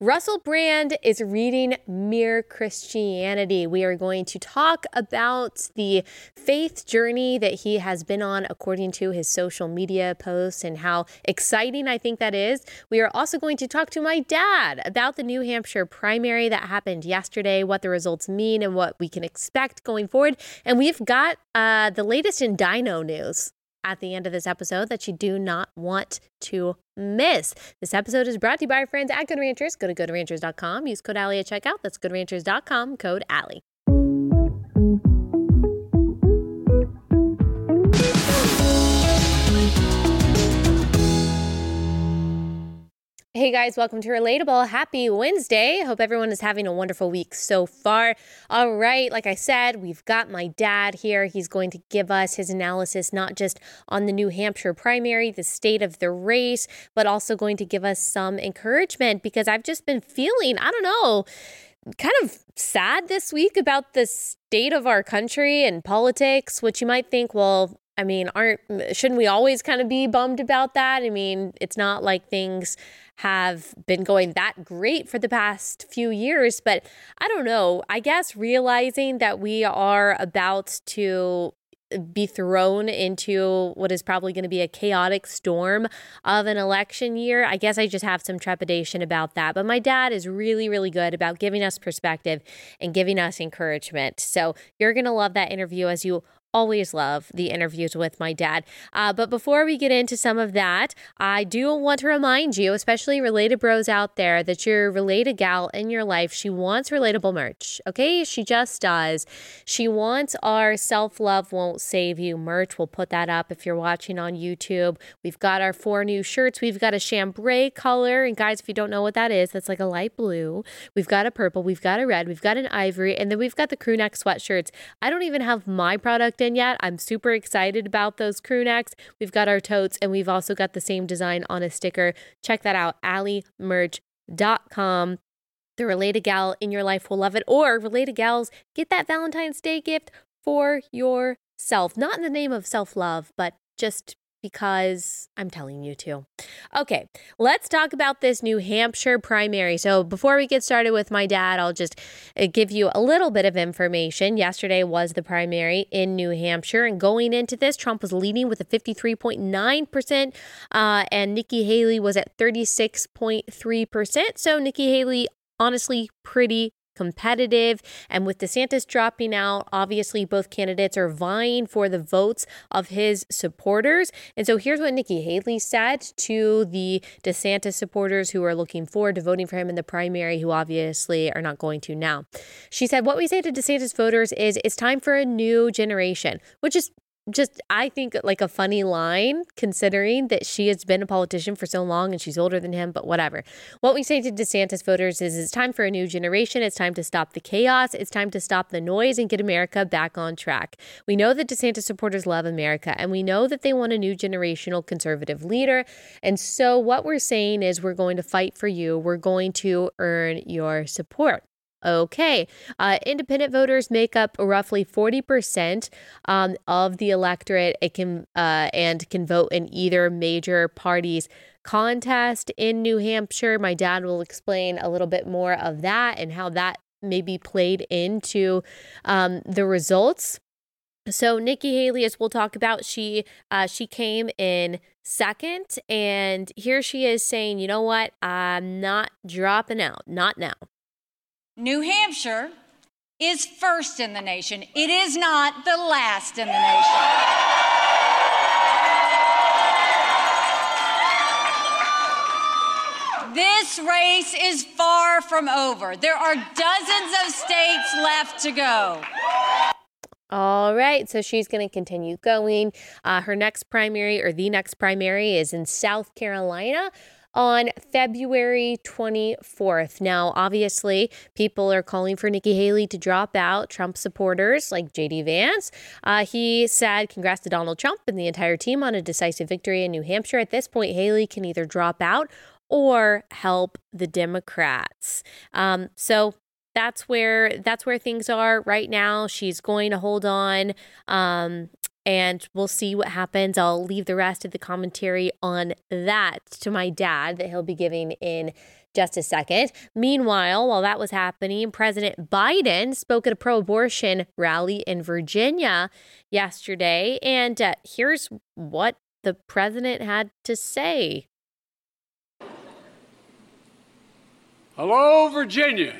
Russell Brand is reading Mere Christianity. We are going to talk about the faith journey that he has been on according to his social media posts and how exciting I think that is. We are also going to talk to my dad about the New Hampshire primary that happened yesterday, what the results mean, and what we can expect going forward. And we've got uh, the latest in dino news at the end of this episode that you do not want to miss. This episode is brought to you by our friends at Good Ranchers. Go to goodranchers.com. Use code Allie at checkout. That's goodranchers.com, code Allie. Hey guys, welcome to Relatable. Happy Wednesday. Hope everyone is having a wonderful week so far. All right, like I said, we've got my dad here. He's going to give us his analysis not just on the New Hampshire primary, the state of the race, but also going to give us some encouragement because I've just been feeling, I don't know, kind of sad this week about the state of our country and politics, which you might think, well, I mean, aren't shouldn't we always kind of be bummed about that? I mean, it's not like things have been going that great for the past few years, but I don't know. I guess realizing that we are about to be thrown into what is probably going to be a chaotic storm of an election year. I guess I just have some trepidation about that. But my dad is really, really good about giving us perspective and giving us encouragement. So you're going to love that interview as you always love the interviews with my dad. Uh, but before we get into some of that, I do want to remind you, especially related bros out there, that your related gal in your life, she wants relatable merch. Okay, she just does. She wants our self love won't save you merch. We'll put that up if you're watching on YouTube. We've got our four new shirts. We've got a chambray color, and guys, if you don't know what that is, that's like a light blue. We've got a purple. We've got a red. We've got an ivory, and then we've got the crew neck sweatshirts. I don't even have my product in yet. I'm super excited about those crew necks. We've got our totes and we've also got the same design on a sticker. Check that out, alliemerch.com. The related gal in your life will love it. Or related gals, get that Valentine's Day gift for yourself. Not in the name of self love, but just because I'm telling you to. Okay, let's talk about this New Hampshire primary. So, before we get started with my dad, I'll just uh, give you a little bit of information. Yesterday was the primary in New Hampshire, and going into this, Trump was leading with a 53.9%, uh, and Nikki Haley was at 36.3%. So, Nikki Haley honestly pretty competitive. And with DeSantis dropping out, obviously both candidates are vying for the votes of his supporters. And so here's what Nikki Haley said to the DeSantis supporters who are looking forward to voting for him in the primary, who obviously are not going to now. She said, What we say to DeSantis voters is it's time for a new generation, which is just I think like a funny line considering that she has been a politician for so long and she's older than him, but whatever. What we say to DeSantis voters is it's time for a new generation. It's time to stop the chaos. It's time to stop the noise and get America back on track. We know that DeSantis supporters love America and we know that they want a new generational conservative leader. And so what we're saying is we're going to fight for you. We're going to earn your support. Okay. Uh, independent voters make up roughly 40% um, of the electorate. It can uh, and can vote in either major party's contest in New Hampshire. My dad will explain a little bit more of that and how that maybe played into um, the results. So Nikki Haley, as we'll talk about, she uh, she came in second, and here she is saying, "You know what? I'm not dropping out. Not now." New Hampshire is first in the nation. It is not the last in the nation. This race is far from over. There are dozens of states left to go. All right, so she's going to continue going. Uh, her next primary, or the next primary, is in South Carolina on February 24th. Now, obviously, people are calling for Nikki Haley to drop out. Trump supporters like JD Vance, uh, he said, Congrats to Donald Trump and the entire team on a decisive victory in New Hampshire. At this point, Haley can either drop out or help the Democrats. Um, so that's where that's where things are right now. She's going to hold on. Um, and we'll see what happens. I'll leave the rest of the commentary on that to my dad that he'll be giving in just a second. Meanwhile, while that was happening, President Biden spoke at a pro abortion rally in Virginia yesterday. And uh, here's what the president had to say. Hello, Virginia.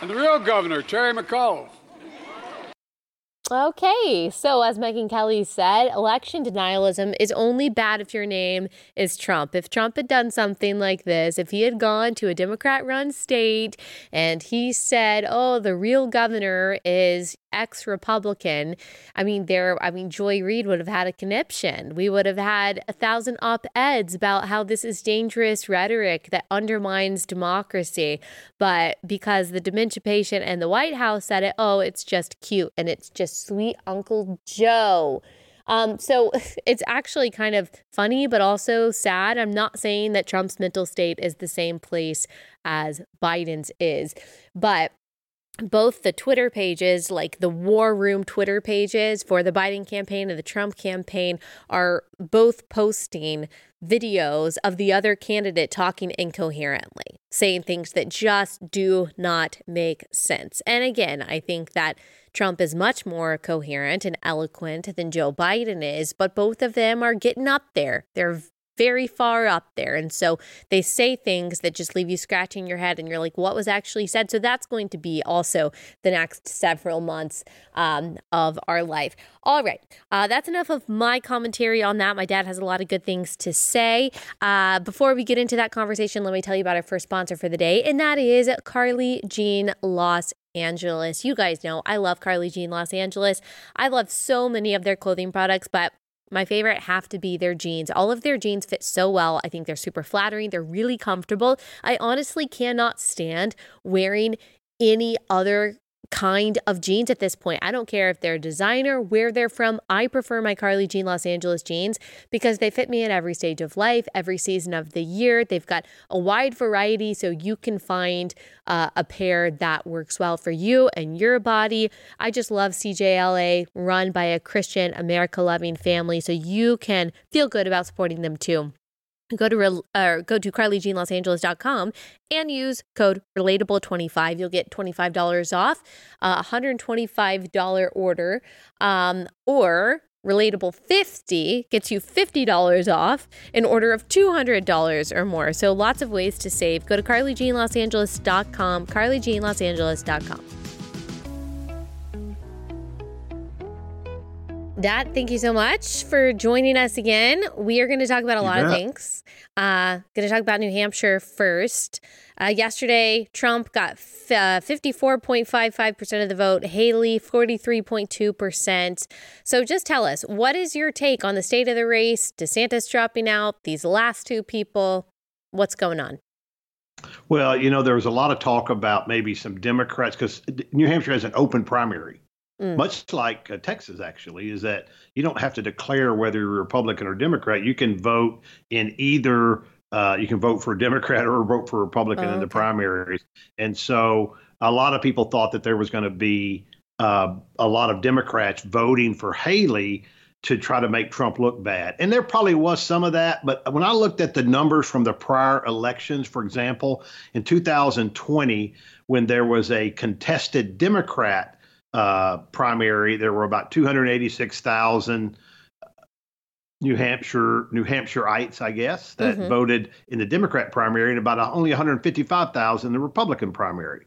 And the real governor, Terry McAuliffe. Okay, so as Megyn Kelly said, election denialism is only bad if your name is Trump. If Trump had done something like this, if he had gone to a Democrat run state and he said, oh, the real governor is ex Republican, I mean, there, I mean, Joy Reid would have had a conniption. We would have had a thousand op eds about how this is dangerous rhetoric that undermines democracy. But because the dementia patient and the White House said it, oh, it's just cute and it's just sweet Uncle Joe. Um, so it's actually kind of funny, but also sad. I'm not saying that Trump's mental state is the same place as Biden's is, but both the Twitter pages, like the War Room Twitter pages for the Biden campaign and the Trump campaign, are both posting videos of the other candidate talking incoherently, saying things that just do not make sense. And again, I think that Trump is much more coherent and eloquent than Joe Biden is, but both of them are getting up there. They're very far up there. And so they say things that just leave you scratching your head and you're like, what was actually said? So that's going to be also the next several months um, of our life. All right. Uh, that's enough of my commentary on that. My dad has a lot of good things to say. Uh, before we get into that conversation, let me tell you about our first sponsor for the day, and that is Carly Jean Los Angeles. You guys know I love Carly Jean Los Angeles. I love so many of their clothing products, but my favorite have to be their jeans. All of their jeans fit so well. I think they're super flattering. They're really comfortable. I honestly cannot stand wearing any other kind of jeans at this point. I don't care if they're designer, where they're from. I prefer my Carly Jean Los Angeles jeans because they fit me at every stage of life, every season of the year. They've got a wide variety so you can find uh, a pair that works well for you and your body. I just love CJLA run by a Christian, America loving family so you can feel good about supporting them too go to uh, go to carlyjeanlosangeles.com and use code relatable25 you'll get $25 off a $125 order um, or relatable 50 gets you $50 off an order of $200 or more. So lots of ways to save. Go to carlyjeanlosangeles.com carlyjeanlosangeles.com Dad, thank you so much for joining us again. We are going to talk about a you lot bet. of things. Uh, going to talk about New Hampshire first. Uh, yesterday, Trump got uh, 54.55% of the vote, Haley 43.2%. So just tell us, what is your take on the state of the race? DeSantis dropping out, these last two people. What's going on? Well, you know, there was a lot of talk about maybe some Democrats because New Hampshire has an open primary. Mm. Much like uh, Texas, actually, is that you don't have to declare whether you're Republican or Democrat. You can vote in either. Uh, you can vote for a Democrat or vote for a Republican oh, in the primaries. And so a lot of people thought that there was going to be uh, a lot of Democrats voting for Haley to try to make Trump look bad. And there probably was some of that. But when I looked at the numbers from the prior elections, for example, in 2020, when there was a contested Democrat uh, primary, there were about 286,000 New Hampshire New Hampshireites, I guess, that mm-hmm. voted in the Democrat primary, and about only 155,000 in the Republican primary.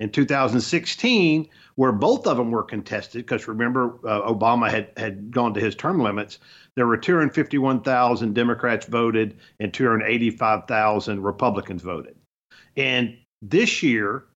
In 2016, where both of them were contested, because remember uh, Obama had had gone to his term limits, there were 251,000 Democrats voted and 285,000 Republicans voted. And this year,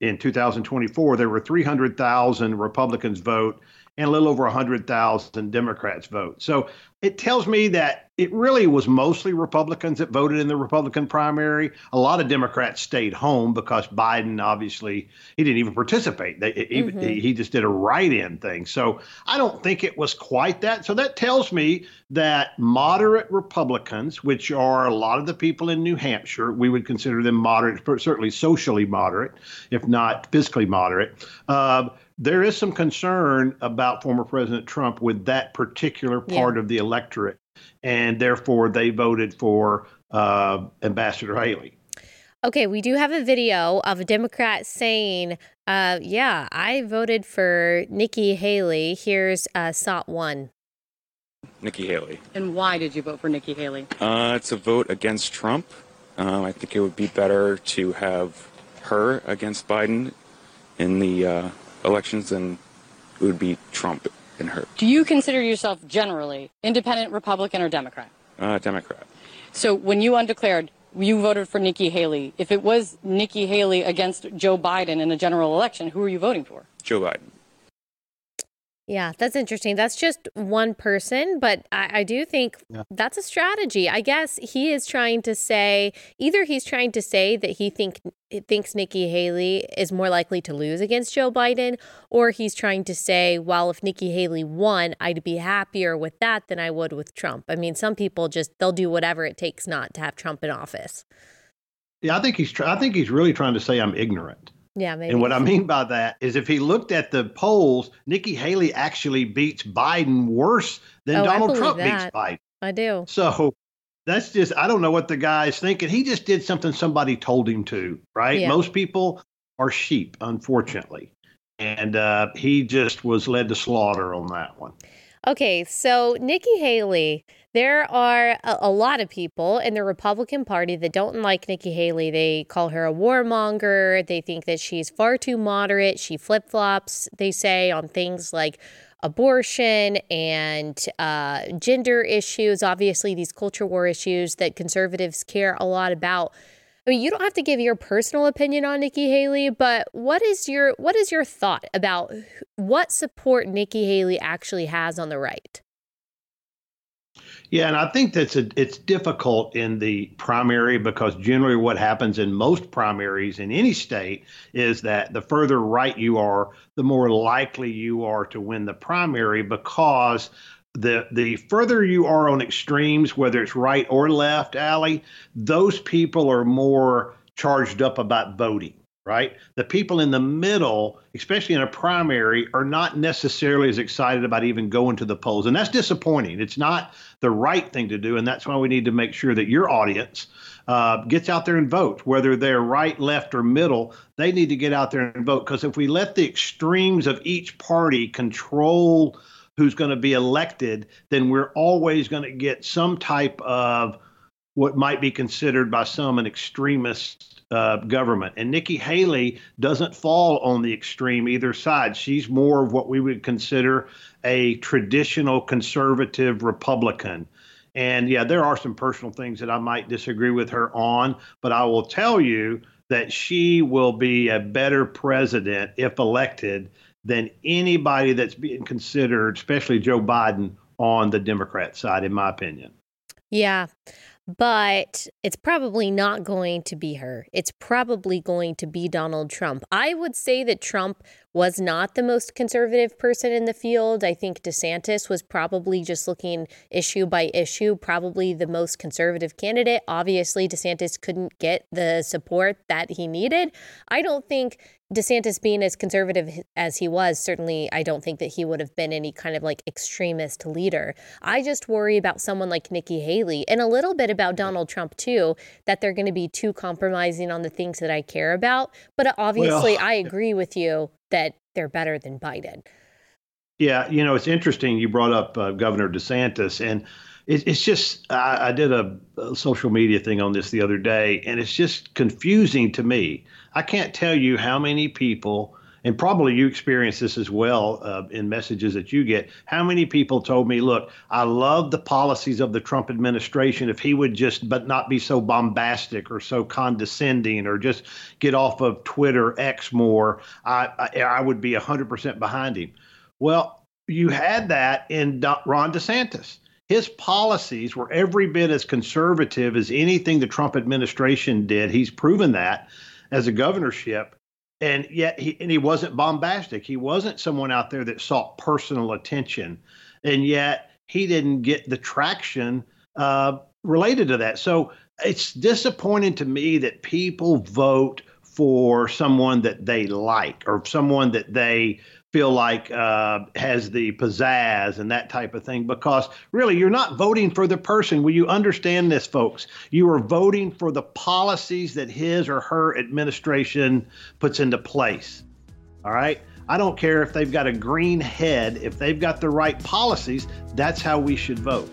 in 2024, there were 300,000 Republicans vote and a little over 100,000 Democrats vote. So it tells me that it really was mostly Republicans that voted in the Republican primary. A lot of Democrats stayed home because Biden obviously he didn't even participate. They, mm-hmm. he, he just did a write-in thing. So I don't think it was quite that. So that tells me that moderate Republicans, which are a lot of the people in New Hampshire, we would consider them moderate, certainly socially moderate, if not fiscally moderate. Uh, there is some concern about former President Trump with that particular part yeah. of the electorate, and therefore they voted for uh, Ambassador Haley. Okay, we do have a video of a Democrat saying, uh, "Yeah, I voted for Nikki Haley." Here's uh, SOT one. Nikki Haley. And why did you vote for Nikki Haley? Uh, it's a vote against Trump. Um, I think it would be better to have her against Biden in the uh, elections than it would be Trump and her. Do you consider yourself generally independent, Republican, or Democrat? Uh, Democrat. So when you undeclared, you voted for Nikki Haley. If it was Nikki Haley against Joe Biden in a general election, who are you voting for? Joe Biden. Yeah, that's interesting. That's just one person, but I, I do think yeah. that's a strategy. I guess he is trying to say either he's trying to say that he think thinks Nikki Haley is more likely to lose against Joe Biden, or he's trying to say, well, if Nikki Haley won, I'd be happier with that than I would with Trump. I mean, some people just they'll do whatever it takes not to have Trump in office. Yeah, I think he's. Tr- I think he's really trying to say I'm ignorant. Yeah, maybe. And what I mean by that is if he looked at the polls, Nikki Haley actually beats Biden worse than oh, Donald Trump that. beats Biden. I do. So that's just I don't know what the guy's thinking. He just did something somebody told him to, right? Yeah. Most people are sheep, unfortunately. And uh, he just was led to slaughter on that one. Okay, so Nikki Haley, there are a, a, lot of people in the Republican Party that don't like Nikki Haley. They call her a warmonger. They think that she's far too moderate. She flip flops, they say, on things like abortion and uh, gender issues. Obviously, these culture war issues that conservatives care a lot about. I mean, you don't have to give your personal opinion on Nikki Haley, but what is your what is your thought about what support Nikki Haley actually has on the right? Yeah, and I think that's a, it's difficult in the primary because generally what happens in most primaries in any state is that the further right you are, the more likely you are to win the primary because the the further you are on extremes, whether it's right or left, Allie, those people are more charged up about voting right? The people in the middle, especially in a primary, are not necessarily as excited about even going to the polls. And that's disappointing. It's not the right thing to do. And that's why we need to make sure that your audience uh, gets out there and votes, whether they're right, left, or middle. They need to get out there and vote. Because if we let the extremes of each party control who's going to be elected, then we're always going to get some type of what might be considered by some an extremist uh, government. And Nikki Haley doesn't fall on the extreme either side. She's more of what we would consider a traditional conservative Republican. And yeah, there are some personal things that I might disagree with her on, but I will tell you that she will be a better president if elected than anybody that's being considered, especially Joe Biden, on the Democrat side, in my opinion. Yeah but it's probably not going to be her. It's probably going to be Donald Trump. I would say that Trump was not the most conservative person in the field. I think DeSantis was probably just looking issue by issue, probably the most conservative candidate. Obviously, DeSantis couldn't get the support that he needed. I don't think DeSantis being as conservative as he was, certainly I don't think that he would have been any kind of like extremist leader. I just worry about someone like Nikki Haley and a little bit about Donald Trump too, that they're going to be too compromising on the things that I care about. But uh, obviously, well, I agree with you that they're better than Biden. Yeah, you know, it's interesting you brought up uh, Governor DeSantis, and it, it's just, I, I did a, a social media thing on this the other day, and it's just confusing to me I can't tell you how many people, and probably you experience this as well uh, in messages that you get. How many people told me, "Look, I love the policies of the Trump administration. If he would just, but not be so bombastic or so condescending, or just get off of Twitter X more, I I, I would be 100% behind him." Well, you had that in Ron DeSantis his policies were every bit as conservative as anything the Trump administration did. He's proven that as a governorship. And yet he and he wasn't bombastic. He wasn't someone out there that sought personal attention. And yet he didn't get the traction uh, related to that. So it's disappointing to me that people vote for someone that they like or someone that they feel like uh, has the pizzazz and that type of thing because really you're not voting for the person. Will you understand this folks? You are voting for the policies that his or her administration puts into place. All right? I don't care if they've got a green head. If they've got the right policies that's how we should vote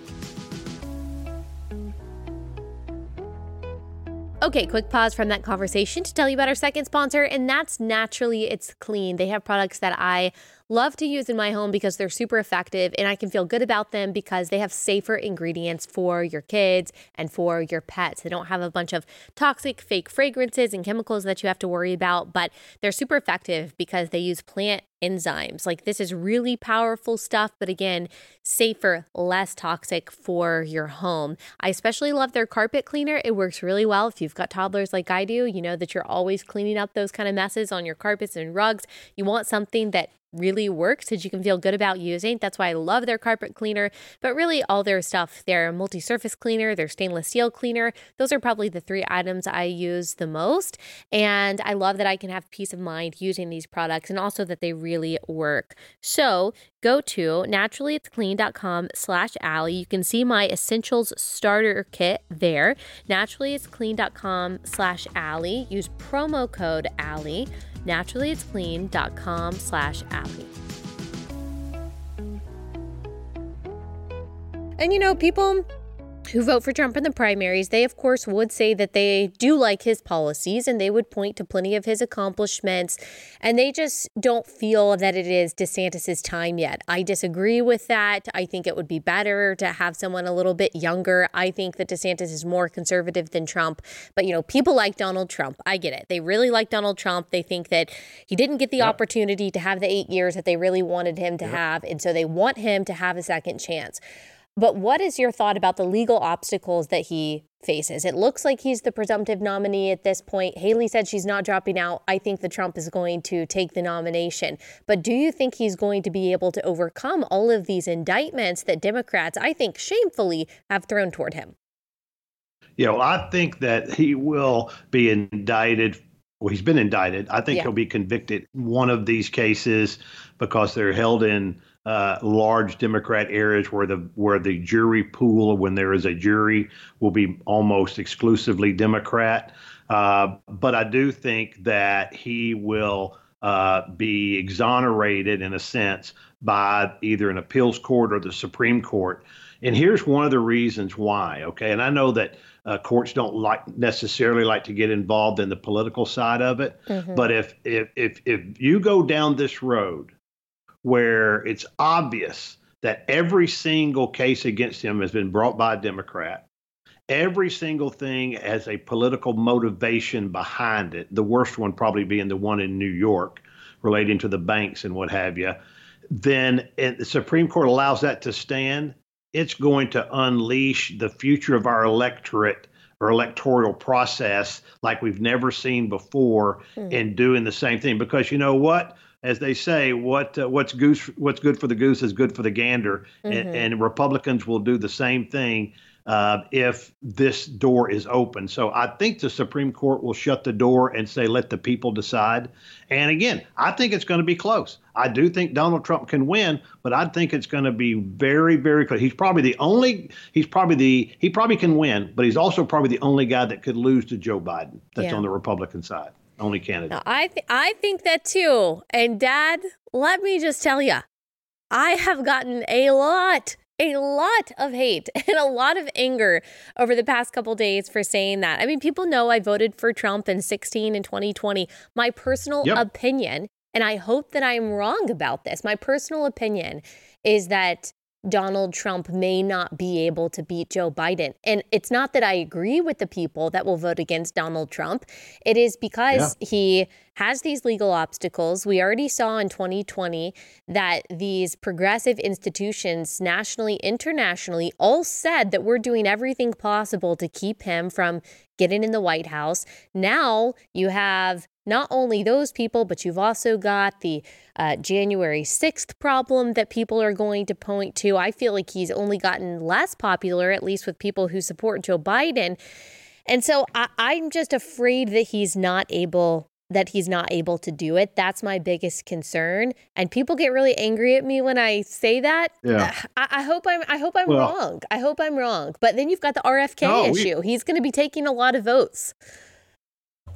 Okay, quick pause from that conversation to tell you about our second sponsor, and that's Naturally It's Clean. They have products that I love to use in my home because they're super effective and I can feel good about them because they have safer ingredients for your kids and for your pets. They don't have a bunch of toxic fake fragrances and chemicals that you have to worry about, but they're super effective because they use plant enzymes. Like this is really powerful stuff, but again, safer, less toxic for your home. I especially love their carpet cleaner. It works really well if you've got toddlers like I do. You know that you're always cleaning up those kind of messes on your carpets and rugs. You want something that really works that you can feel good about using. That's why I love their carpet cleaner, but really all their stuff, their multi surface cleaner, their stainless steel cleaner, those are probably the three items I use the most. And I love that I can have peace of mind using these products and also that they really work. So go to naturallyitsclean.com slash Allie. You can see my essentials starter kit there. Naturallyitsclean.com slash Allie. Use promo code Allie naturallyitsclean.com slash Allie. And you know, people who vote for Trump in the primaries, they of course would say that they do like his policies and they would point to plenty of his accomplishments and they just don't feel that it is DeSantis's time yet. I disagree with that. I think it would be better to have someone a little bit younger. I think that DeSantis is more conservative than Trump, but you know, people like Donald Trump. I get it. They really like Donald Trump. They think that he didn't get the yep. opportunity to have the 8 years that they really wanted him to yep. have and so they want him to have a second chance. But what is your thought about the legal obstacles that he faces? It looks like he's the presumptive nominee at this point. Haley said she's not dropping out. I think that Trump is going to take the nomination. But do you think he's going to be able to overcome all of these indictments that Democrats, I think, shamefully have thrown toward him? Yeah, well, I think that he will be indicted well, he's been indicted. I think yeah. he'll be convicted one of these cases because they're held in uh, large Democrat areas where the where the jury pool, when there is a jury, will be almost exclusively Democrat. Uh, but I do think that he will uh, be exonerated in a sense by either an appeals court or the Supreme Court. And here's one of the reasons why. Okay, and I know that uh, courts don't like necessarily like to get involved in the political side of it, mm-hmm. but if if if if you go down this road where it's obvious that every single case against him has been brought by a Democrat. Every single thing has a political motivation behind it. The worst one probably being the one in New York relating to the banks and what have you. Then the Supreme Court allows that to stand. It's going to unleash the future of our electorate or electoral process like we've never seen before mm. in doing the same thing. Because you know what? As they say, what uh, what's goose what's good for the goose is good for the gander, mm-hmm. and, and, Republicans will do the same thing uh, if this door is open. So I think the Supreme Court will shut the door and say, let the people decide. And again, I think it's going to be close. I do think Donald Trump can win, but I think it's going to be very, very close. He's probably the only. He's probably the. He probably can win, but he's also probably the only guy that could lose to Joe Biden. That's yeah. on the Republican side only candidate. I th- I think that too. And Dad, let me just tell you, I have gotten a lot, a lot of hate and a lot of anger over the past couple days for saying that. I mean, people know I voted for Trump in 16 and 2020. My personal yep. opinion, and I hope that I'm wrong about this. My personal opinion is that Donald Trump may not be able to beat Joe Biden. And it's not that I agree with the people that will vote against Donald Trump. It is because yeah. he has these legal obstacles. We already saw in 2020 that these progressive institutions, nationally, internationally, all said that we're doing everything possible to keep him from getting in the White House. Now you have not only those people, but you've also got the uh, January 6th problem that people are going to point to. I feel like he's only gotten less popular, at least with people who support Joe Biden. And so I, I'm just afraid that he's not able that he's not able to do it. That's my biggest concern. And people get really angry at me when I say that. Yeah. I, I hope I'm I hope I'm Well- wrong. I hope I'm wrong. But then you've got the RFK No, we- issue. He's going to be taking a lot of votes.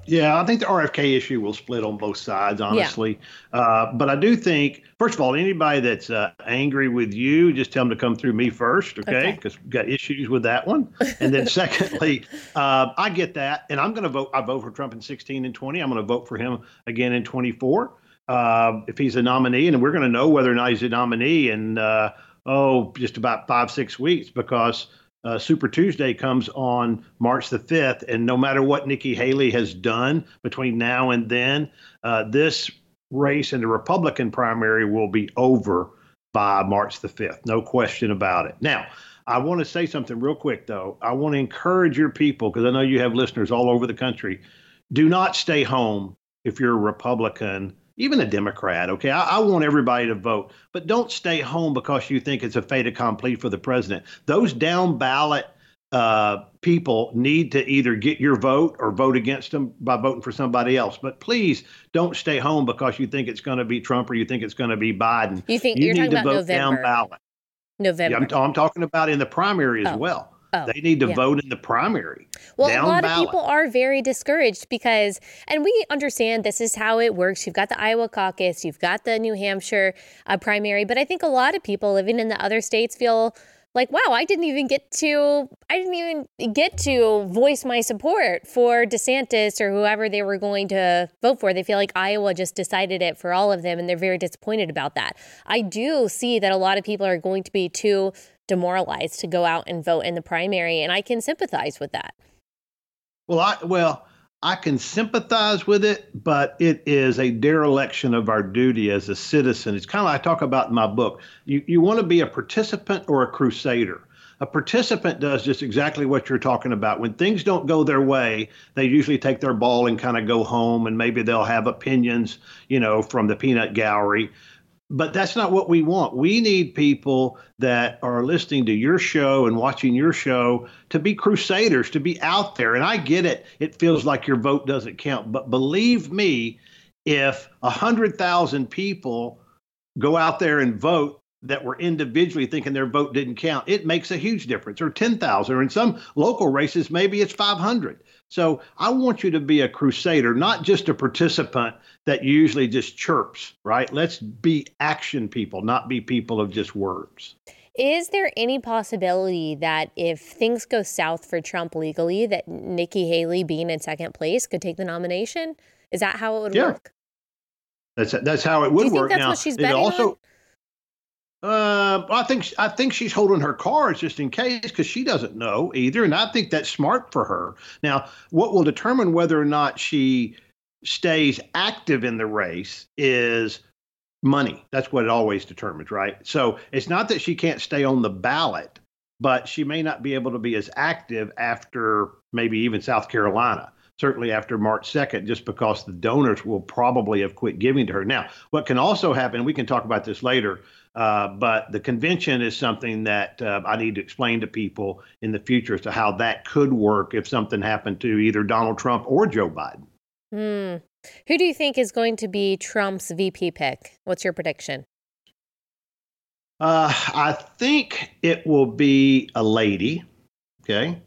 Yeah, I think the RFK issue will split on both sides, honestly. Uh, but I do think, first of all, anybody that's uh, angry with you, just tell them to come through me first, okay? Okay. Because we've got issues with that one. And then, secondly, uh, I get that, and I'm going to vote. I vote for Trump in 16 and 20. I'm going to vote for him again in 24 uh, if he's a nominee, and we're going to know whether or not he's a nominee in uh, oh, just about five six weeks because uh, Super Tuesday comes on March the 5th. And no matter what Nikki Haley has done between now and then, uh, this race in the Republican primary will be over by March the 5th. No question about it. Now, I want to say something real quick, though. I want to encourage your people, because I know you have listeners all over the country. Do not stay home if you're a Republican, even a Democrat, okay? I, I want everybody to vote, but don't stay home because you think it's a fait accompli for the president. Those down ballot uh, people need to either get your vote or vote against them by voting for somebody else. But please don't stay home because you think it's going to be Trump or you think it's going to be Biden. You think you you're need talking to about vote down ballot. November. Yeah, I'm, I'm talking about in the primary as Oh. well. Oh, they need to yeah. vote in the primary. Well, down a lot ballot. of people are very discouraged because, and we understand this is how it works. You've got the Iowa caucus, you've got the New Hampshire uh, primary, but I think a lot of people living in the other states feel like, wow, I didn't even get to, I didn't even get to voice my support for DeSantis or whoever they were going to vote for. They feel like Iowa just decided it for all of them, and they're very disappointed about that. I do see that a lot of people are going to be too demoralized to go out and vote in the primary, and I can sympathize with that. Well, I well, I can sympathize with it, but it is a dereliction of our duty as a citizen. It's kind of like I talk about in my book. You you want to be a participant or a crusader. A participant does just exactly what you're talking about. When things don't go their way, they usually take their ball and kind of go home, and maybe they'll have opinions, you know, from the peanut gallery but that's not what we want. We need people that are listening to your show and watching your show to be crusaders, to be out there. And I get it. It feels like your vote doesn't count. But believe me, if 100,000 people go out there and vote that were individually thinking their vote didn't count, it makes a huge difference. Or 10,000, or in some local races, maybe it's 500. So I want you to be a crusader, not just a participant that usually just chirps, right? Let's be action people, not be people of just words. Is there any possibility that if things go south for Trump legally, that Nikki Haley being in second place could take the nomination? Is that how it would Yeah. work? That's that's how it would Do you think work. that's now, what she's betting also? Uh, I think I think she's holding her cards just in case because she doesn't know either, and I think that's smart for her. Now, what will determine whether or not she stays active in the race is money. That's what it always determines, right? So it's not that she can't stay on the ballot, but she may not be able to be as active after maybe even South Carolina. Certainly after March 2nd, just because the donors will probably have quit giving to her. Now, what can also happen, we can talk about this later, uh, but the convention is something that uh, I need to explain to people in the future as to how that could work if something happened to either Donald Trump or Joe Biden. Hmm. Who do you think is going to be Trump's VP pick? What's your prediction? Uh, I think it will be a lady, okay,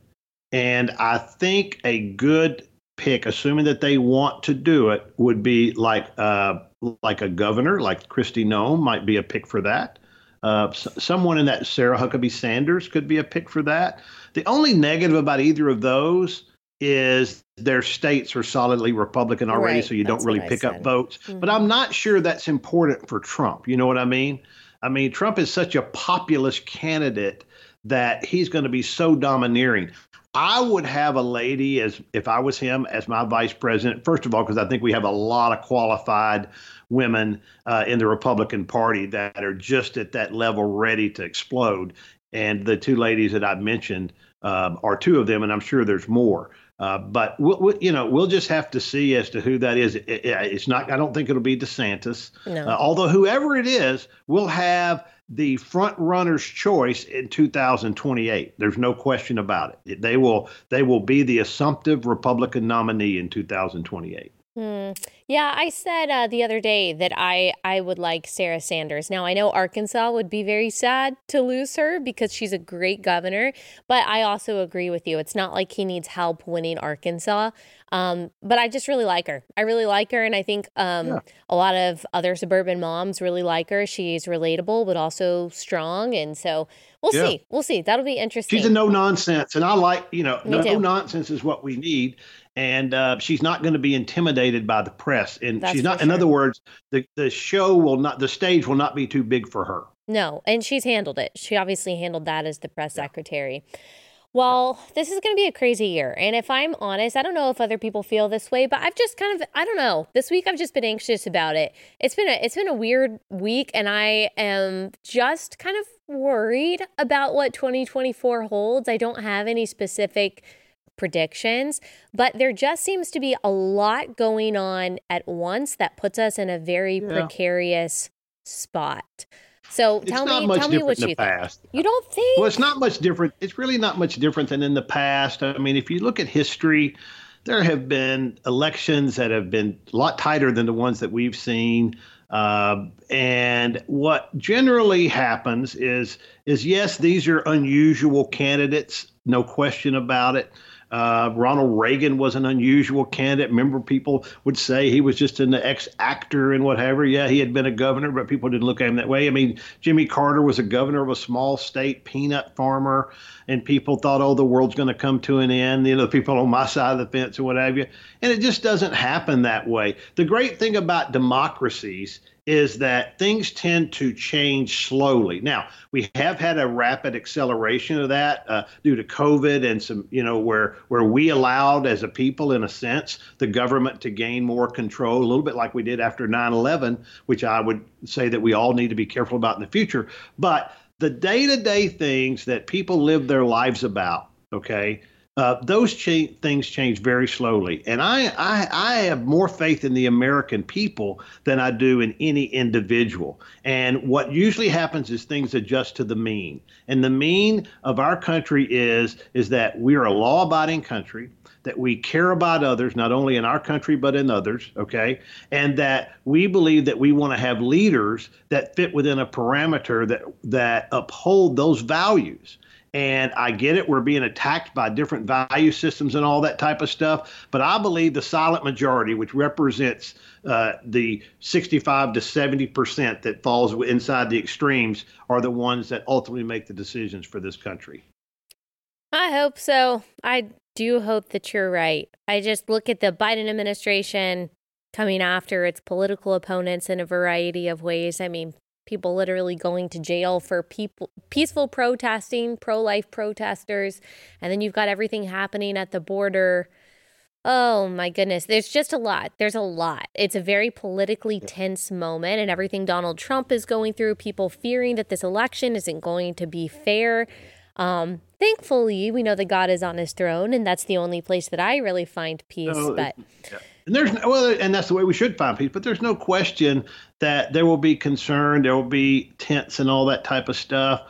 and I think a good pick, assuming that they want to do it, would be like uh, like a governor, like Kristi Noem might be a pick for that. Uh, someone in that Sarah Huckabee Sanders could be a pick for that. The only negative about either of those is their states are solidly Republican already, Right, so you don't really pick up votes. But I'm not sure that's important for Trump. You know what I mean? I mean, Trump is such a populist candidate that he's going to be so domineering. I would have a lady as if I was him as my vice president. First of all, because I think we have a lot of qualified women uh, in the Republican Party that are just at that level, ready to explode. And the two ladies that I've mentioned um, are two of them, and I'm sure there's more. Uh, but we'll, we'll, you know, we'll just have to see as to who that is. It, it, it's not. I don't think it'll be DeSantis. No. Uh, although whoever it is will have the front runner's choice in 2028. There's no question about it. They will. They will be the assumptive Republican nominee in 2028. Hmm. Yeah, I said uh, the other day that I I would like Sarah Sanders. Now I know Arkansas would be very sad to lose her because she's a great governor, but I also agree with you. It's not like he needs help winning Arkansas. Um, but I just really like her. I really like her, and I think um, yeah. a lot of other suburban moms really like her. She's relatable, but also strong, and so we'll yeah. see. We'll see. That'll be interesting. She's a no nonsense, and I like you know no, no nonsense is what we need and uh, she's not going to be intimidated by the press. And That's she's not. Sure. In other words, the the show will not, the stage will not be too big for her. No, and she's handled it. She obviously handled that as the press yeah. secretary. Well, this is going to be a crazy year. And if I'm honest, I don't know if other people feel this way, but I've just kind of I don't know. This week I've just been anxious about it. It's been a it's been a weird week and I am just kind of worried about what 2024 holds. I don't have any specific predictions, but there just seems to be a lot going on at once that puts us in a very yeah. precarious spot. So it's tell me, tell me what you past. think. You don't think? Well, it's not much different. It's really not much different than in the past. I mean, if you look at history, there have been elections that have been a lot tighter than the ones that we've seen. Uh, and what generally happens is is yes, these are unusual candidates, no question about it. Uh, Ronald Reagan was an unusual candidate. Remember, people would say he was just an ex actor and whatever. Yeah, he had been a governor, but people didn't look at him that way. I mean, Jimmy Carter was a governor of a small state peanut farmer, and people thought, oh, the world's going to come to an end. You know, people on my side of the fence or what have you. And it just doesn't happen that way. The great thing about democracies is that things tend to change slowly. Now, we have had a rapid acceleration of that uh, due to COVID and some, you know, where where we allowed as a people, in a sense, the government to gain more control, a little bit like we did after 9/11, which I would say that we all need to be careful about in the future. But the day-to-day things that people live their lives about, okay, uh, those cha- things change very slowly. And I, I, I have more faith in the American people than I do in any individual. And what usually happens is things adjust to the mean. And the mean of our country is, is that we are a law abiding country that we care about others, not only in our country, but in others, okay? And that we believe that we want to have leaders that fit within a parameter that, that uphold those values. And I get it, we're being attacked by different value systems and all that type of stuff. But I believe the silent majority, which represents uh, the 65 to 70 percent that falls inside the extremes, are the ones that ultimately make the decisions for this country. I hope so. I do hope that you're right. I just look at the Biden administration coming after its political opponents in a variety of ways. I mean, people literally going to jail for people peaceful protesting, pro-life protesters, and then you've got everything happening at the border. Oh my goodness, there's just a lot. There's a lot. It's a very politically tense moment and everything Donald Trump is going through, people fearing that this election isn't going to be fair. Um, thankfully, we know that God is on his throne and that's the only place that I really find peace, but yeah. And there's well, and that's the way we should find peace. But there's no question that there will be concern, there will be tense and all that type of stuff.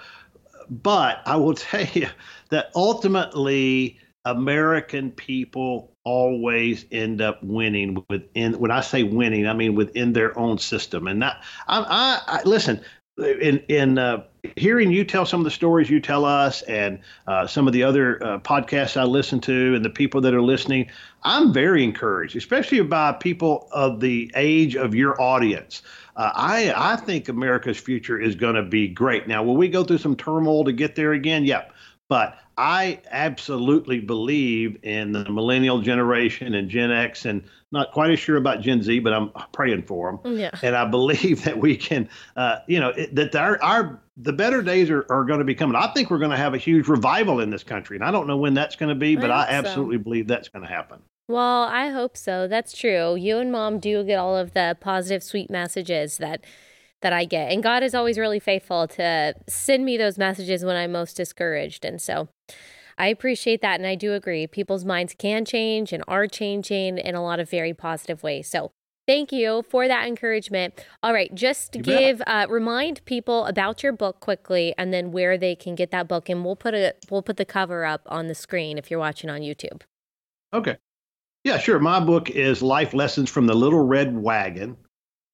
But I will tell you that ultimately, American people always end up winning within. When I say winning, I mean within their own system. And that I, I, I listen in in uh, hearing you tell some of the stories you tell us and uh, some of the other uh, podcasts I listen to and the people that are listening, I'm very encouraged, especially by people of the age of your audience. Uh, I I think America's future is going to be great. Now, will we go through some turmoil to get there again? Yep. But I absolutely believe in the millennial generation and Gen X, and not quite as sure about Gen Z, but I'm praying for them. Yeah. And I believe that we can, uh, you know, that our, our the better days are, are going to be coming. I think we're going to have a huge revival in this country, and I don't know when that's going to be, but I, I absolutely so. believe that's going to happen. Well, I hope so. That's true. You and mom do get all of the positive, sweet messages that that I get. And God is always really faithful to send me those messages when I'm most discouraged. And so I appreciate that. And I do agree. People's minds can change and are changing in a lot of very positive ways. So Thank you for that encouragement. All right, just to give uh, remind people about your book quickly, and then where they can get that book, and we'll put a we'll put the cover up on the screen if you're watching on YouTube. Okay. Yeah, sure. My book is Life Lessons from the Little Red Wagon.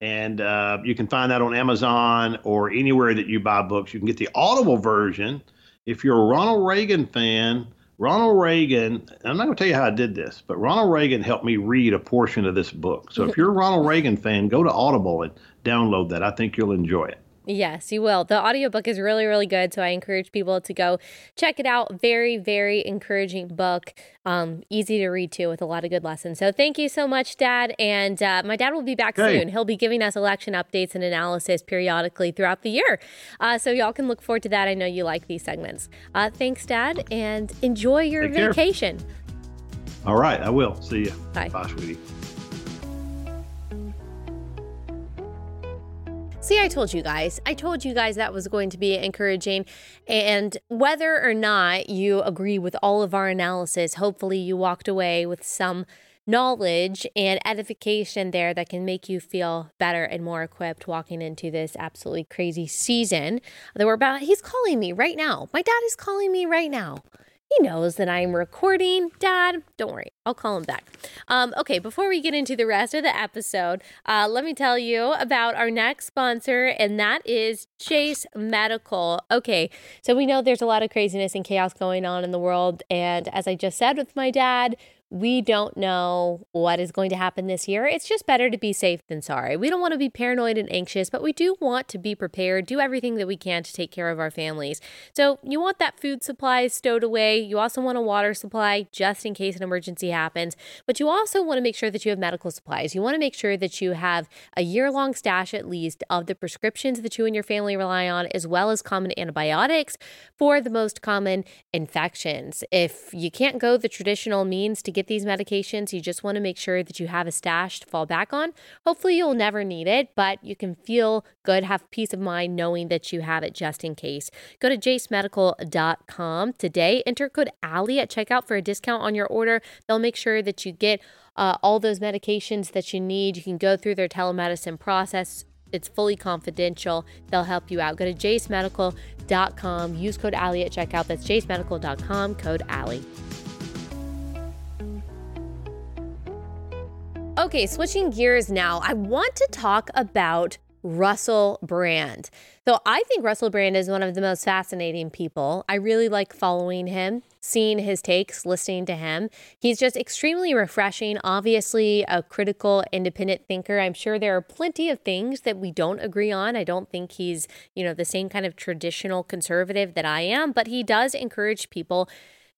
And uh, you can find that on Amazon or anywhere that you buy books. You can get the Audible version. If you're a Ronald Reagan fan, Ronald Reagan, I'm not going to tell you how I did this, but Ronald Reagan helped me read a portion of this book. So if you're a Ronald Reagan fan, go to Audible and download that. I think you'll enjoy it. Yes, you will. The audiobook is really, really good. So I encourage people to go check it out. Very, very encouraging book. Um, easy to read too, with a lot of good lessons. So thank you so much, Dad. And uh, my dad will be back soon. He'll be giving us election updates and analysis periodically throughout the year. Uh, so y'all can look forward to that. I know you like these segments. Uh, thanks, Dad, and enjoy your Take vacation. Care. All right, I will. See you. Bye. Bye, sweetie. See, I told you guys. I told you guys that was going to be encouraging. And whether or not you agree with all of our analysis, hopefully you walked away with some knowledge and edification there that can make you feel better and more equipped walking into this absolutely crazy season that we're about. He's calling me right now. My dad is calling me right now. He knows that I'm recording. Dad, don't worry. I'll call him back. Um, okay, before we get into the rest of the episode, uh, let me tell you about our next sponsor, and that is Jase Medical. Okay, so we know there's a lot of craziness and chaos going on in the world. And as I just said with my dad, we don't know what is going to happen this year. It's just better to be safe than sorry. We don't want to be paranoid and anxious, but we do want to be prepared, do everything that we can to take care of our families. So, you want that food supply stowed away. You also want a water supply just in case an emergency happens, but you also want to make sure that you have medical supplies. You want to make sure that you have a year long stash at least of the prescriptions that you and your family rely on, as well as common antibiotics for the most common infections. If you can't go the traditional means to get get these medications, you just want to make sure that you have a stash to fall back on. Hopefully, you'll never need it, but you can feel good, have peace of mind knowing that you have it just in case. Go to jasemedical.com today, enter code Allie at checkout for a discount on your order. They'll make sure that you get uh, all those medications that you need. You can go through their telemedicine process. It's fully confidential. They'll help you out. Go to jasemedical.com. Use code Allie at checkout. That's jasemedical.com, code Allie. Okay, switching gears now, I want to talk about Russell Brand. So I think Russell Brand is one of the most fascinating people. I really like following him, seeing his takes, listening to him. He's just extremely refreshing, obviously a critical, independent thinker. I'm sure there are plenty of things that we don't agree on. I don't think he's, you know, the same kind of traditional conservative that I am, but he does encourage people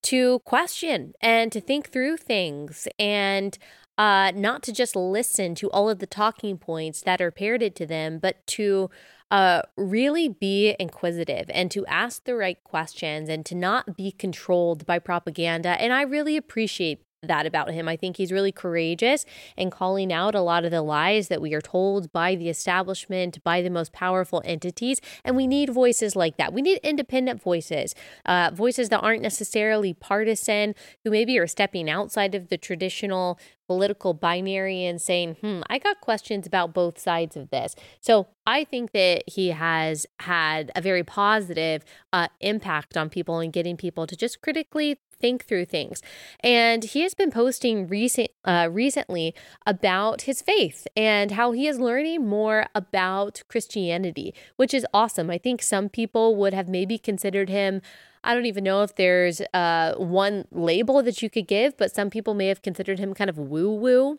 to question and to think through things and uh, not to just listen to all of the talking points that are parroted to them, but to uh, really be inquisitive and to ask the right questions and to not be controlled by propaganda. And I really appreciate that about him. I think he's really courageous and calling out a lot of the lies that we are told by the establishment, by the most powerful entities. And we need voices like that. We need independent voices, uh, voices that aren't necessarily partisan, who maybe are stepping outside of the traditional political binary and saying, hmm, I got questions about both sides of this. So I think that he has had a very positive uh, impact on people and getting people to just critically think through things. And he has been posting recent uh, recently about his faith and how he is learning more about Christianity, which is awesome. I think some people would have maybe considered him. I don't even know if there's uh, one label that you could give, but some people may have considered him kind of woo woo.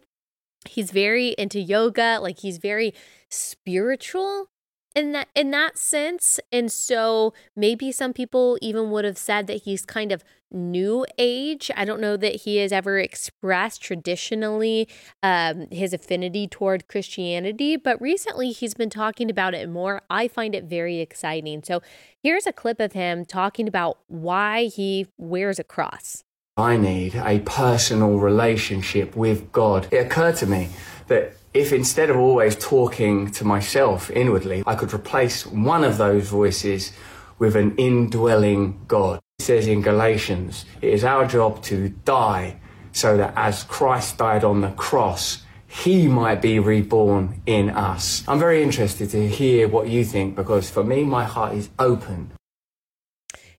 He's very into yoga, like he's very spiritual in that in that sense and so maybe some people even would have said that he's kind of new age. I don't know that he has ever expressed traditionally um, his affinity toward christianity but recently he's been talking about it more. I find it very exciting. So here's a clip of him talking about why he wears a cross i need a personal relationship with god it occurred to me that if instead of always talking to myself inwardly, I could replace one of those voices with an indwelling God. It says in Galatians, it is our job to die so that as Christ died on the cross, he might be reborn in us. I'm very interested to hear what you think because for me, my heart is open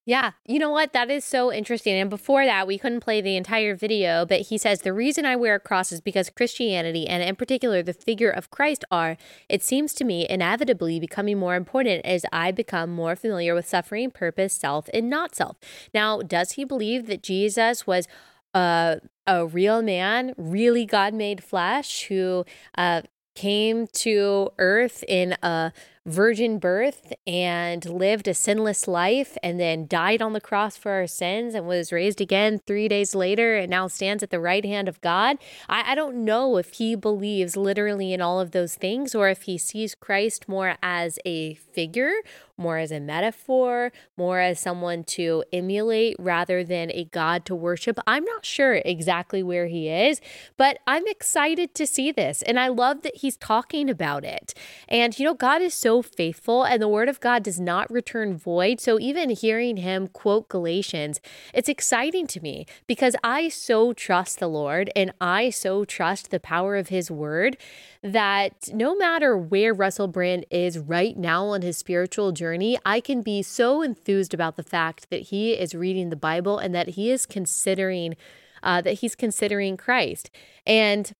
Yeah, you know what? That is so interesting. And before that, we couldn't play the entire video, but he says the reason I wear a cross is because Christianity, and in particular the figure of Christ, are, it seems to me, inevitably becoming more important as I become more familiar with suffering, purpose, self, and not self. Now, does he believe that Jesus was uh, a real man, really God made flesh, who uh, came to earth in a virgin birth and lived a sinless life and then died on the cross for our sins and was raised again three days later and now stands at the right hand of God. I, I don't know if he believes literally in all of those things or if he sees Christ more as a figure, more as a metaphor, more as someone to emulate rather than a God to worship. I'm not sure exactly where he is, but I'm excited to see this. And I love that he's talking about it. And, you know, God is so faithful and the word of God does not return void. So even hearing him quote Galatians, it's exciting to me because I so trust the Lord and I so trust the power of his word that no matter where Russell Brand is right now on his spiritual journey, I can be so enthused about the fact that he is reading the Bible and that he is considering uh, that he's considering Christ. And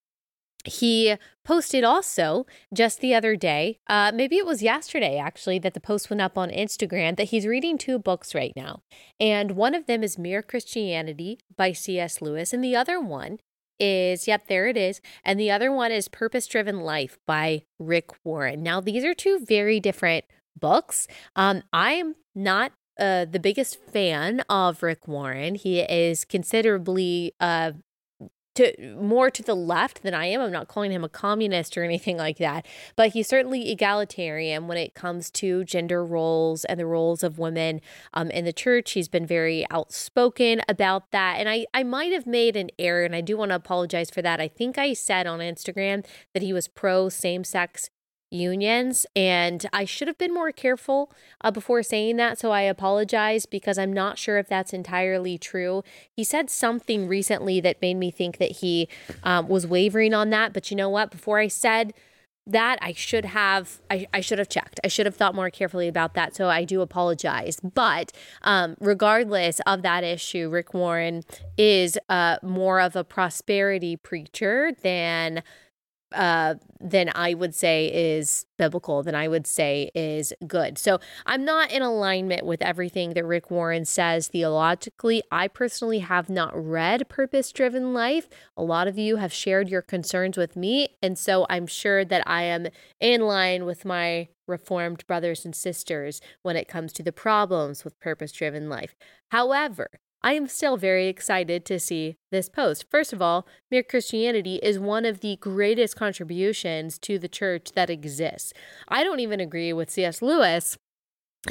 he posted also just the other day, uh, maybe it was yesterday actually, that the post went up on Instagram that he's reading two books right now. And one of them is Mere Christianity by C.S. Lewis, and the other one is, yep, there it is. And the other one is Purpose Driven Life by Rick Warren. Now, these are two very different books. Um, I am not uh, the biggest fan of Rick Warren. He is considerably uh, to more to the left than I am. I'm not calling him a communist or anything like that, but he's certainly egalitarian when it comes to gender roles and the roles of women um, in the church. He's been very outspoken about that, and I I might have made an error, and I do want to apologize for that. I think I said on Instagram that he was pro same sex unions. And I should have been more careful uh, before saying that. So I apologize because I'm not sure if that's entirely true. He said something recently that made me think that he um, was wavering on that. But you know what? Before I said, that I should have I, I should have checked. I should have thought more carefully about that. So I do apologize. But um, regardless of that issue, Rick Warren is uh, more of a prosperity preacher than uh, than I would say is biblical, than I would say is good. So I'm not in alignment with everything that Rick Warren says theologically. I personally have not read Purpose Driven Life. A lot of you have shared your concerns with me. And so I'm sure that I am in line with my Reformed brothers and sisters when it comes to the problems with purpose driven life. However, I am still very excited to see this post. First of all, Mere Christianity is one of the greatest contributions to the church that exists. I don't even agree with C.S. Lewis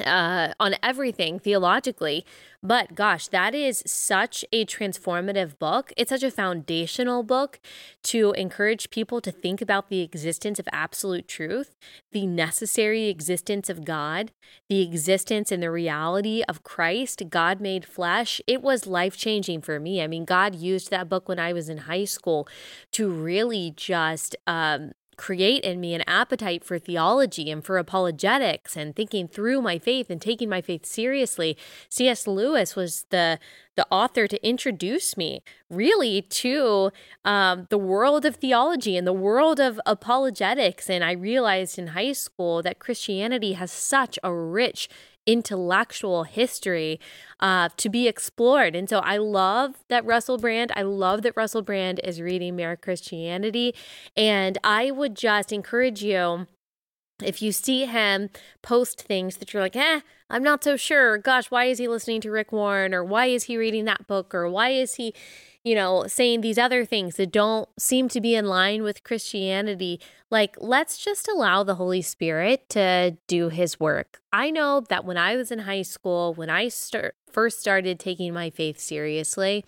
uh, on everything theologically. But gosh, that is such a transformative book. It's such a foundational book to encourage people to think about the existence of absolute truth, the necessary existence of God, the existence and the reality of Christ, God made flesh. It was life changing for me. I mean, God used that book when I was in high school to really just um, create in me an appetite for theology and for apologetics and thinking through my faith and taking my faith seriously. C.S. Lewis was the the author to introduce me really to um, the world of theology and the world of apologetics. And I realized in high school that Christianity has such a rich intellectual history uh, to be explored. And so I love that Russell Brand, I love that Russell Brand is reading Mere Christianity. And I would just encourage you if you see him post things that you're like, eh, I'm not so sure. Gosh, why is he listening to Rick Warren? Or why is he reading that book? Or why is he, you know, saying these other things that don't seem to be in line with Christianity? Like, let's just allow the Holy Spirit to do his work. I know that when I was in high school, when I start, first started taking my faith seriously,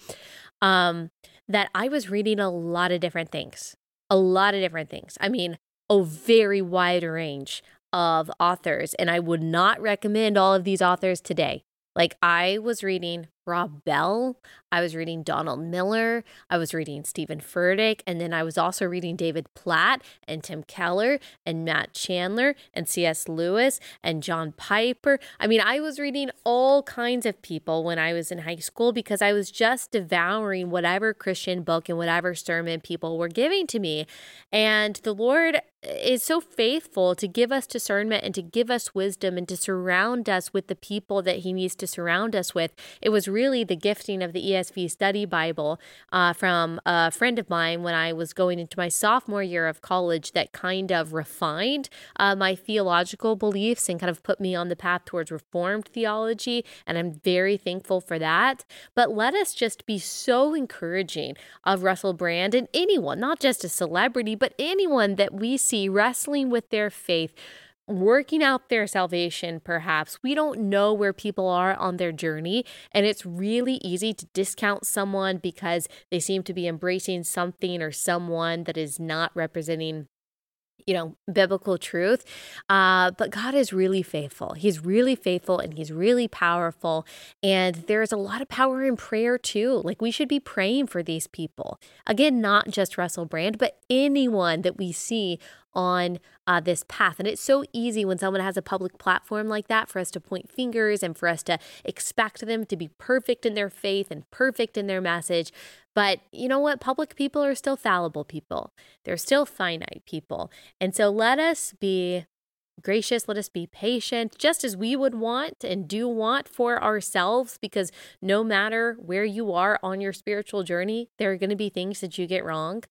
um, that I was reading a lot of different things. A lot of different things. I mean, a very wide range of authors, and I would not recommend all of these authors today. Like, I was reading Rob Bell. I was reading Donald Miller. I was reading Steven Furtick. And then I was also reading David Platt and Tim Keller and Matt Chandler and C.S. Lewis and John Piper. I mean, I was reading all kinds of people when I was in high school because I was just devouring whatever Christian book and whatever sermon people were giving to me. And the Lord is so faithful to give us discernment and to give us wisdom and to surround us with the people that he needs to surround us with. It was really the gifting of the ESV study Bible uh, from a friend of mine when I was going into my sophomore year of college that kind of refined uh, my theological beliefs and kind of put me on the path towards Reformed theology. And I'm very thankful for that. But let us just be so encouraging of Russell Brand and anyone, not just a celebrity, but anyone that we see wrestling with their faith working out their salvation, perhaps. We don't know where people are on their journey. And it's really easy to discount someone because they seem to be embracing something or someone that is not representing you know, biblical truth. Uh, but God is really faithful. He's really faithful and he's really powerful. And there's a lot of power in prayer too. Like we should be praying for these people. Again, not just Russell Brand, but anyone that we see on uh, this path. And it's so easy when someone has a public platform like that for us to point fingers and for us to expect them to be perfect in their faith and perfect in their message. But you know what? Public people are still fallible people, they're still finite people. And so let us be gracious, let us be patient, just as we would want and do want for ourselves, because no matter where you are on your spiritual journey, there are going to be things that you get wrong.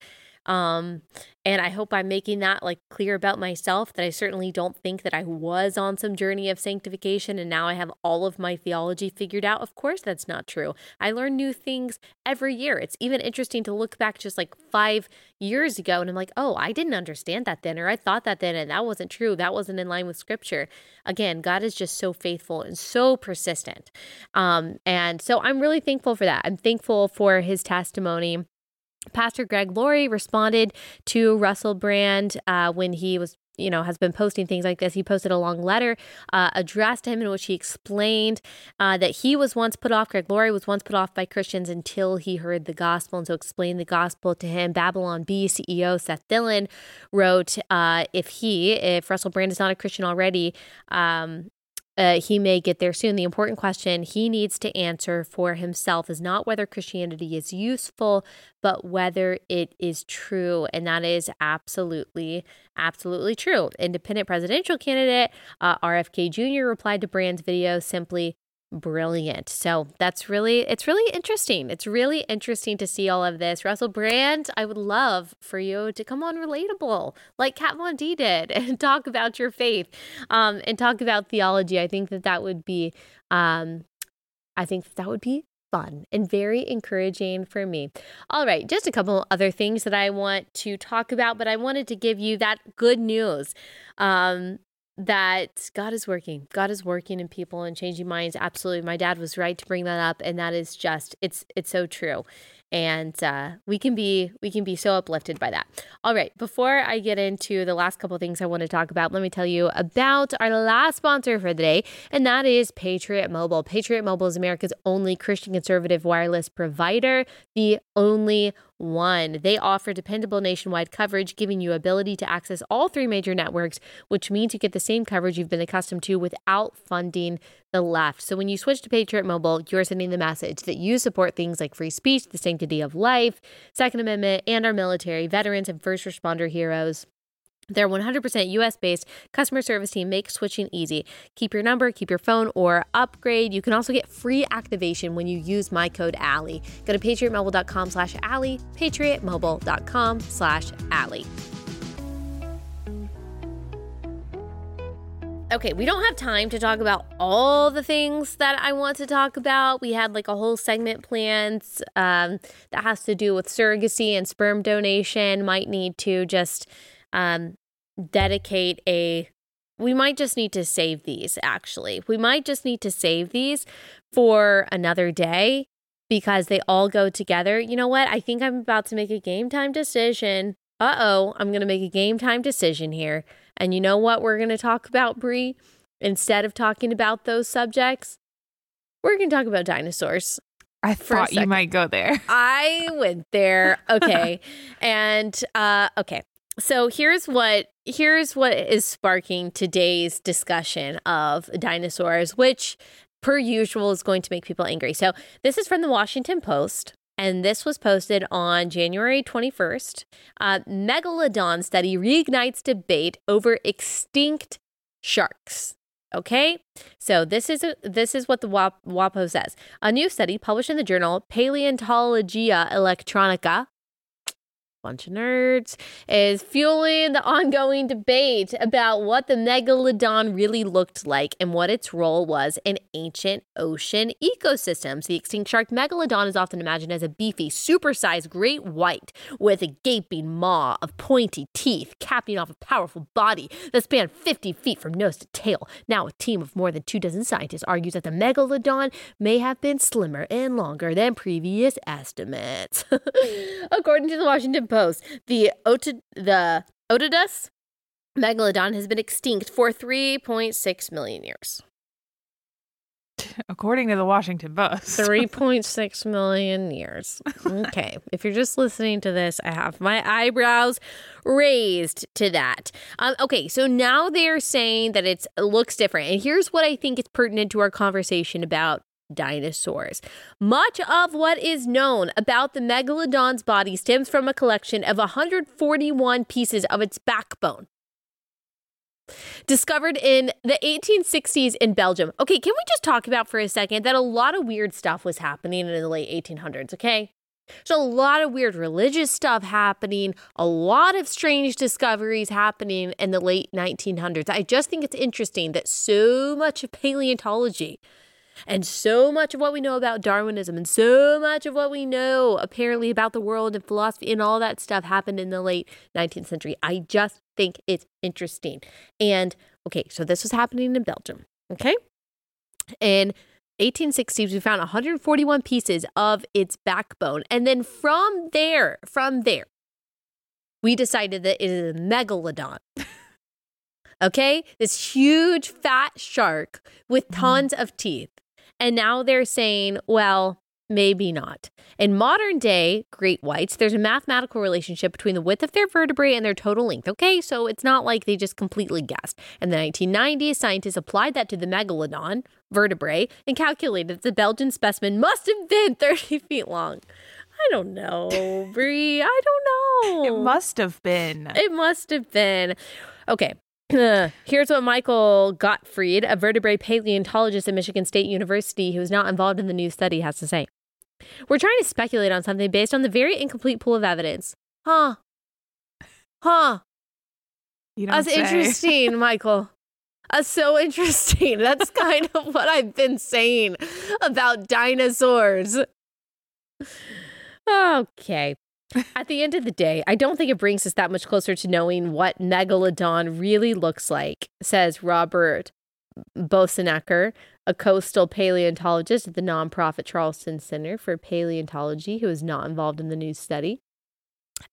Um, and I hope I'm making that like clear about myself that I certainly don't think that I was on some journey of sanctification and now I have all of my theology figured out. Of course, that's not true. I learn new things every year. It's even interesting to look back just like five years ago and I'm like, oh, I didn't understand that then, or I thought that then, and that wasn't true. That wasn't in line with scripture. Again, God is just so faithful and so persistent. Um, and so I'm really thankful for that. I'm thankful for his testimony Pastor Greg Laurie responded to Russell Brand uh, when he was you know, has been posting things like this. He posted a long letter uh, addressed to him in which he explained uh, that he was once put off, Greg Laurie was once put off by Christians until he heard the gospel. And so explained the gospel to him. Babylon Bee CEO Seth Dillon wrote uh, if he, if Russell Brand is not a Christian already, um, uh, he may get there soon. The important question he needs to answer for himself is not whether Christianity is useful, but whether it is true. And that is absolutely, absolutely true. Independent presidential candidate uh, RFK Jr. replied to Brand's video simply, brilliant. So that's really, it's really interesting. It's really interesting to see all of this. Russell Brand, I would love for you to come on Relatable like Kat Von D did and talk about your faith um, and talk about theology. I think that that would be, um, I think that would be fun and very encouraging for me. All right, just a couple other things that I want to talk about, but I wanted to give you that good news. Um, that God is working. God is working in people and changing minds. Absolutely. My dad was right to bring that up and that is just it's it's so true and uh, we can be we can be so uplifted by that all right before i get into the last couple things i want to talk about let me tell you about our last sponsor for the day and that is patriot mobile patriot mobile is america's only christian conservative wireless provider the only one. They offer dependable nationwide coverage, giving you ability to access all three major networks, which means you get the same coverage you've been accustomed to without funding the left. So when you switch to Patriot Mobile, you're sending the message that you support things like free speech, the sanctity of life, Second Amendment, and our military, veterans, and first responder heroes. Their 100% US based customer service team makes switching easy. Keep your number, keep your phone, or upgrade. You can also get free activation when you use my code Allie. Go to patriotmobile.com slash Allie, patriotmobile.com slash Allie. Okay, we don't have time to talk about all the things that I want to talk about. We had like a whole segment planned um, that has to do with surrogacy and sperm donation. Might need to just um, dedicate a. We might just need to save these, actually. We might just need to save these for another day because they all go together. You know what? I think I'm about to make a game time decision. Uh oh, I'm going to make a game time decision here. And you know what we're going to talk about, Brie? Instead of talking about those subjects, we're going to talk about dinosaurs. I thought you might go there. I went there. Okay. and uh okay. So here's what here's what is sparking today's discussion of dinosaurs, which per usual is going to make people angry. So this is from the Washington Post. And this was posted on January 21st. Uh, Megalodon study reignites debate over extinct sharks. Okay, so this is this is what the WAP, WAPO says. A new study published in the journal Palaeontologia Electronica, bunch of nerds, is fueling the ongoing debate about what the megalodon really looked like and what its role was in ancient ocean ecosystems. The extinct shark megalodon is often imagined as a beefy, supersized great white with a gaping maw of pointy teeth capping off a powerful body that spanned 50 feet from nose to tail. Now, a team of more than two dozen scientists argues that the megalodon may have been slimmer and longer than previous estimates. According to the Washington Post, the Ota- the Otodus megalodon has been extinct for 3.6 million years. According to the Washington Post. 3.6 million years. Okay. if you're just listening to this, I have my eyebrows raised to that. Um, okay. So now they're saying that it looks different. And here's what I think is pertinent to our conversation about dinosaurs. Much of what is known about the megalodon's body stems from a collection of 141 pieces of its backbone. Discovered in the 1860s in Belgium. Okay, can we just talk about for a second that a lot of weird stuff was happening in the late 1800s, okay? There's a lot of weird religious stuff happening, a lot of strange discoveries happening in the late 1900s. I just think it's interesting that so much of paleontology and so much of what we know about Darwinism and so much of what we know apparently about the world and philosophy and all that stuff happened in the late 19th century. I just think it's interesting. And okay, so this was happening in Belgium. Okay. In 1860s, we found 141 pieces of its backbone. And then from there, from there, we decided that it is a megalodon. Okay, this huge fat shark with mm-hmm. tons of teeth. And now they're saying, well, maybe not. In modern day great whites, there's a mathematical relationship between the width of their vertebrae and their total length. Okay, so it's not like they just completely guessed. In the 1990s, scientists applied that to the megalodon vertebrae and calculated that the Belgian specimen must have been 30 feet long. I don't know, Brie. I don't know. It must have been. It must have been. Okay. Here's what Michael Gottfried, a vertebrate paleontologist at Michigan State University who is not involved in the new study, has to say. We're trying to speculate on something based on the very incomplete pool of evidence. Huh. Huh. You That's say. interesting, Michael. That's so interesting. That's kind of what I've been saying about dinosaurs. Okay. At the end of the day, I don't think it brings us that much closer to knowing what megalodon really looks like, says Robert Boessenecker, a coastal paleontologist at the nonprofit Charleston Center for Paleontology, who is not involved in the new study.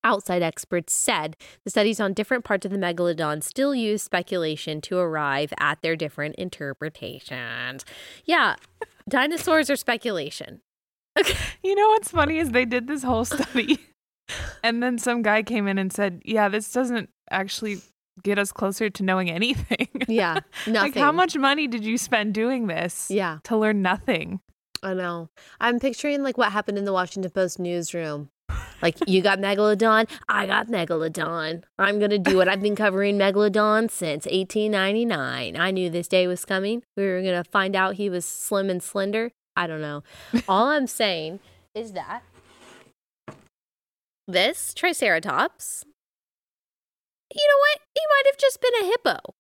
Outside experts said the studies on different parts of the megalodon still use speculation to arrive at their different interpretations. Yeah, dinosaurs are speculation. Okay. You know what's funny is they did this whole study, and then some guy came in and said, "Yeah, this doesn't actually get us closer to knowing anything." Yeah, nothing. like, how much money did you spend doing this? Yeah. to learn nothing. I know. I'm picturing like what happened in the Washington Post newsroom. Like you got megalodon, I got megalodon. I'm gonna do it. I've been covering megalodon since 1899. I knew this day was coming. We were gonna find out he was slim and slender. I don't know. All I'm saying is that this Triceratops, you know what? He might have just been a hippo.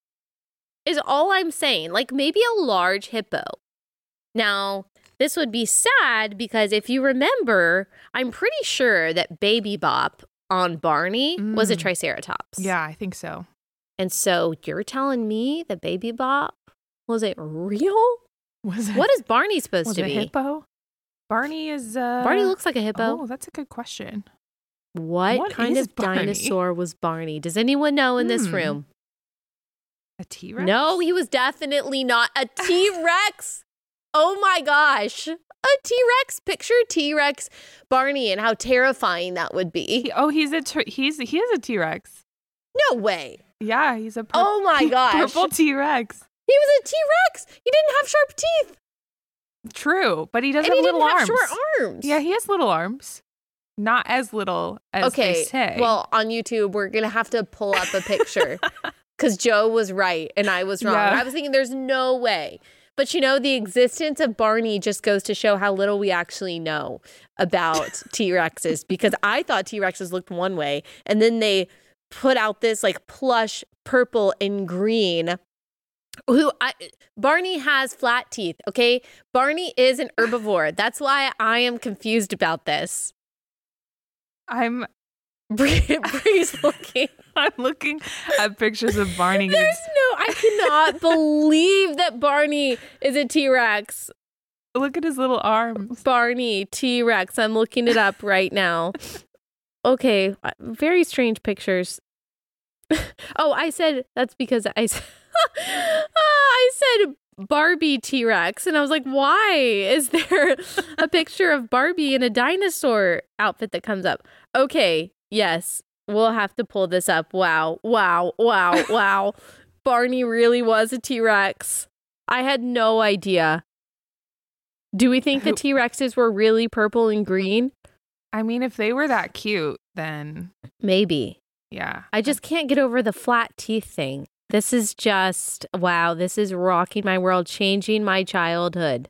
Is all I'm saying. Like maybe a large hippo. Now, this would be sad because if you remember, I'm pretty sure that Baby Bop on Barney was a Mm. Triceratops. Yeah, I think so. And so you're telling me that Baby Bop was it real? Was it? What is Barney supposed to be? hippo? Barney is. Uh, Barney looks like a hippo. Oh, that's a good question. What, what kind of Barney? dinosaur was Barney? Does anyone know in this Hmm. room? A T Rex? No, he was definitely not a T Rex. Oh my gosh. A T Rex picture T Rex Barney and how terrifying that would be. Oh, he's a t- he's he is a T Rex. No way. Yeah, he's a pur- Oh my gosh. purple T Rex. He was a T Rex. He didn't have sharp teeth. True, but he does and have he little didn't have arms. short arms. Yeah, he has little arms. Not as little as okay. they say. Well, on YouTube, we're gonna have to pull up a picture because Joe was right and I was wrong. Yeah. I was thinking there's no way. But you know, the existence of Barney just goes to show how little we actually know about T Rexes because I thought T Rexes looked one way and then they put out this like plush purple and green. Who I Barney has flat teeth, okay? Barney is an herbivore. That's why I am confused about this. I'm Bree- Bree's looking. I'm looking at pictures of Barney. There's no, I cannot believe that Barney is a T Rex. Look at his little arms. Barney T Rex. I'm looking it up right now. Okay, uh, very strange pictures. oh, I said that's because I, Ah, I said Barbie T Rex, and I was like, why is there a picture of Barbie in a dinosaur outfit that comes up? Okay, yes, we'll have to pull this up. Wow, wow, wow, wow. Barney really was a T Rex. I had no idea. Do we think the T Rexes were really purple and green? I mean, if they were that cute, then Maybe. yeah. I just can't get over the flat teeth thing. This is just, wow, this is rocking my world, changing my childhood.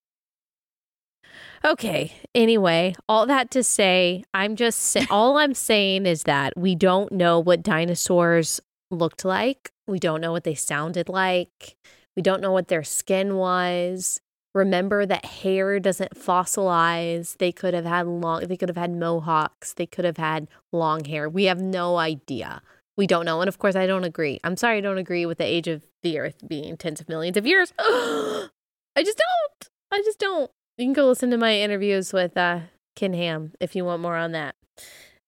Okay, anyway, all that to say, I'm just, sa- all I'm saying is that we don't know what dinosaurs looked like. We don't know what they sounded like. We don't know what their skin was. Remember that hair doesn't fossilize. They could have had long, they could have had mohawks. They could have had long hair. We have no idea. We don't know. And of course, I don't agree. I'm sorry, I don't agree with the age of the earth being tens of millions of years. I just don't. I just don't. You can go listen to my interviews with uh, Ken Ham if you want more on that.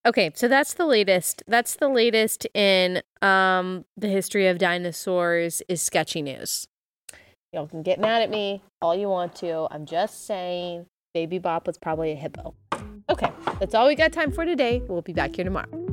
Okay, so that's the latest. That's the latest in um, the history of dinosaurs is sketchy news. Y'all can get mad at me all you want to. I'm just saying Baby Bop was probably a hippo. Okay, that's all we got time for today. We'll be back here tomorrow.